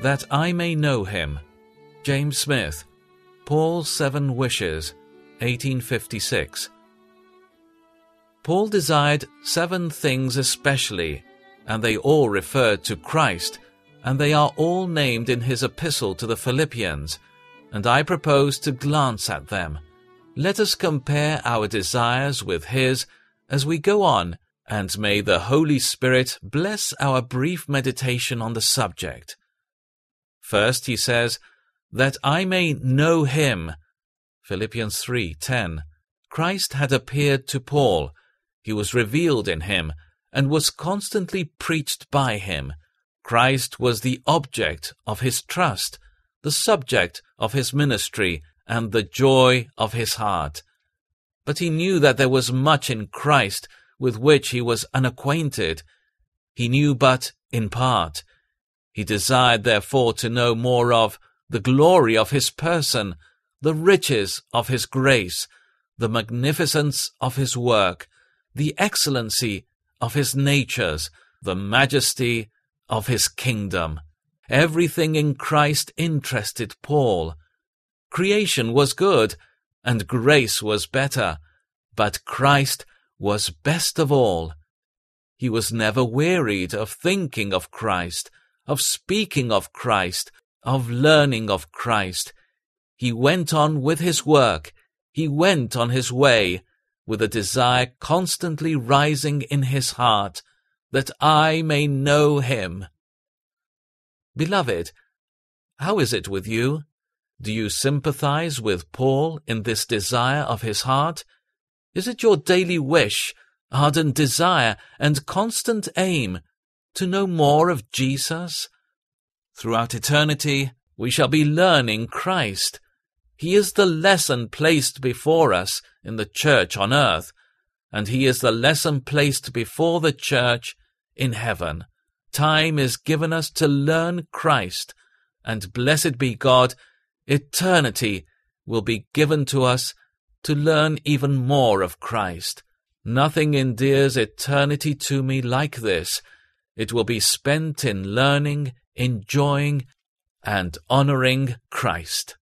that I may know him. James Smith, Paul's Seven Wishes, 1856. Paul desired seven things especially, and they all referred to Christ, and they are all named in his epistle to the Philippians, and I propose to glance at them. Let us compare our desires with his as we go on, and may the Holy Spirit bless our brief meditation on the subject. First, he says, that I may know him. Philippians 3:10. Christ had appeared to Paul. He was revealed in him and was constantly preached by him. Christ was the object of his trust, the subject of his ministry, and the joy of his heart. But he knew that there was much in Christ with which he was unacquainted. He knew but in part. He desired, therefore, to know more of the glory of his person, the riches of his grace, the magnificence of his work, the excellency of his natures, the majesty of his kingdom. Everything in Christ interested Paul. Creation was good, and grace was better, but Christ was best of all. He was never wearied of thinking of Christ, of speaking of Christ, of learning of Christ. He went on with his work. He went on his way with a desire constantly rising in his heart that I may know him. Beloved, how is it with you? Do you sympathize with Paul in this desire of his heart? Is it your daily wish, ardent desire, and constant aim to know more of Jesus? Throughout eternity, we shall be learning Christ. He is the lesson placed before us in the church on earth, and He is the lesson placed before the church in heaven. Time is given us to learn Christ, and blessed be God, eternity will be given to us to learn even more of Christ. Nothing endears eternity to me like this. It will be spent in learning, enjoying, and honoring Christ.